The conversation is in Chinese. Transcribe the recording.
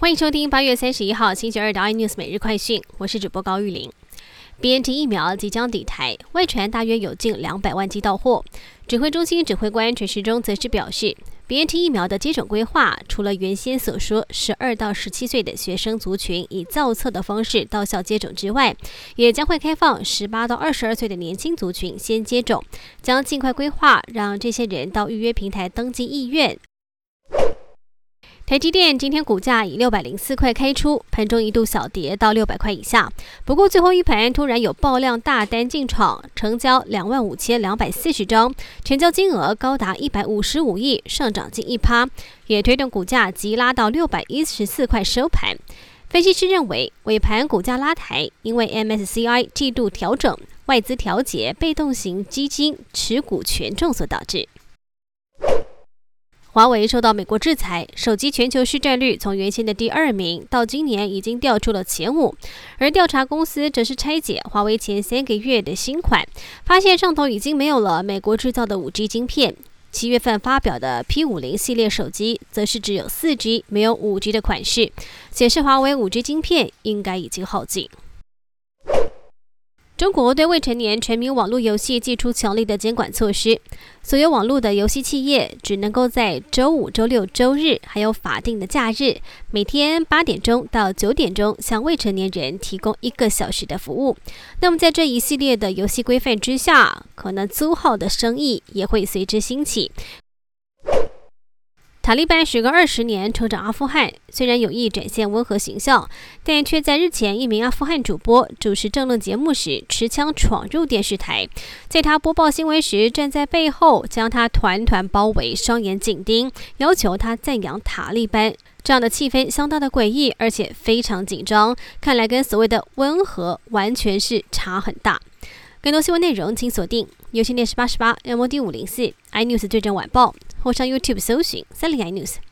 欢迎收听八月三十一号星期二的 iNews 每日快讯，我是主播高玉玲。BNT 疫苗即将抵台，外传大约有近两百万剂到货。指挥中心指挥官陈时中则是表示，BNT 疫苗的接种规划，除了原先所说十二到十七岁的学生族群以造册的方式到校接种之外，也将会开放十八到二十二岁的年轻族群先接种，将尽快规划让这些人到预约平台登记意愿。台积电今天股价以六百零四块开出，盘中一度小跌到六百块以下。不过最后一盘突然有爆量大单进场，成交两万五千两百四十张，成交金额高达一百五十五亿，上涨近一趴，也推动股价急拉到六百一十四块收盘。分析师认为，尾盘股价拉抬，因为 MSCI 季度调整、外资调节、被动型基金持股权重所导致。华为受到美国制裁，手机全球市占率从原先的第二名到今年已经掉出了前五。而调查公司则是拆解华为前三个月的新款，发现上头已经没有了美国制造的五 G 晶片。七月份发表的 P 五零系列手机，则是只有四 G 没有五 G 的款式，显示华为五 G 晶片应该已经耗尽。中国对未成年沉迷网络游戏寄出强力的监管措施，所有网络的游戏企业只能够在周五、周六、周日还有法定的假日，每天八点钟到九点钟向未成年人提供一个小时的服务。那么在这一系列的游戏规范之下，可能租号的生意也会随之兴起。塔利班时隔二十年重掌阿富汗，虽然有意展现温和形象，但却在日前一名阿富汗主播主持政论节目时持枪闯入电视台，在他播报新闻时站在背后将他团团包围，双眼紧盯，要求他赞扬塔利班。这样的气氛相当的诡异，而且非常紧张，看来跟所谓的温和完全是差很大。更多新闻内容请锁定有线电视八十八 M D 五零四 iNews 最正晚报。或上 YouTube 搜寻三零 i news。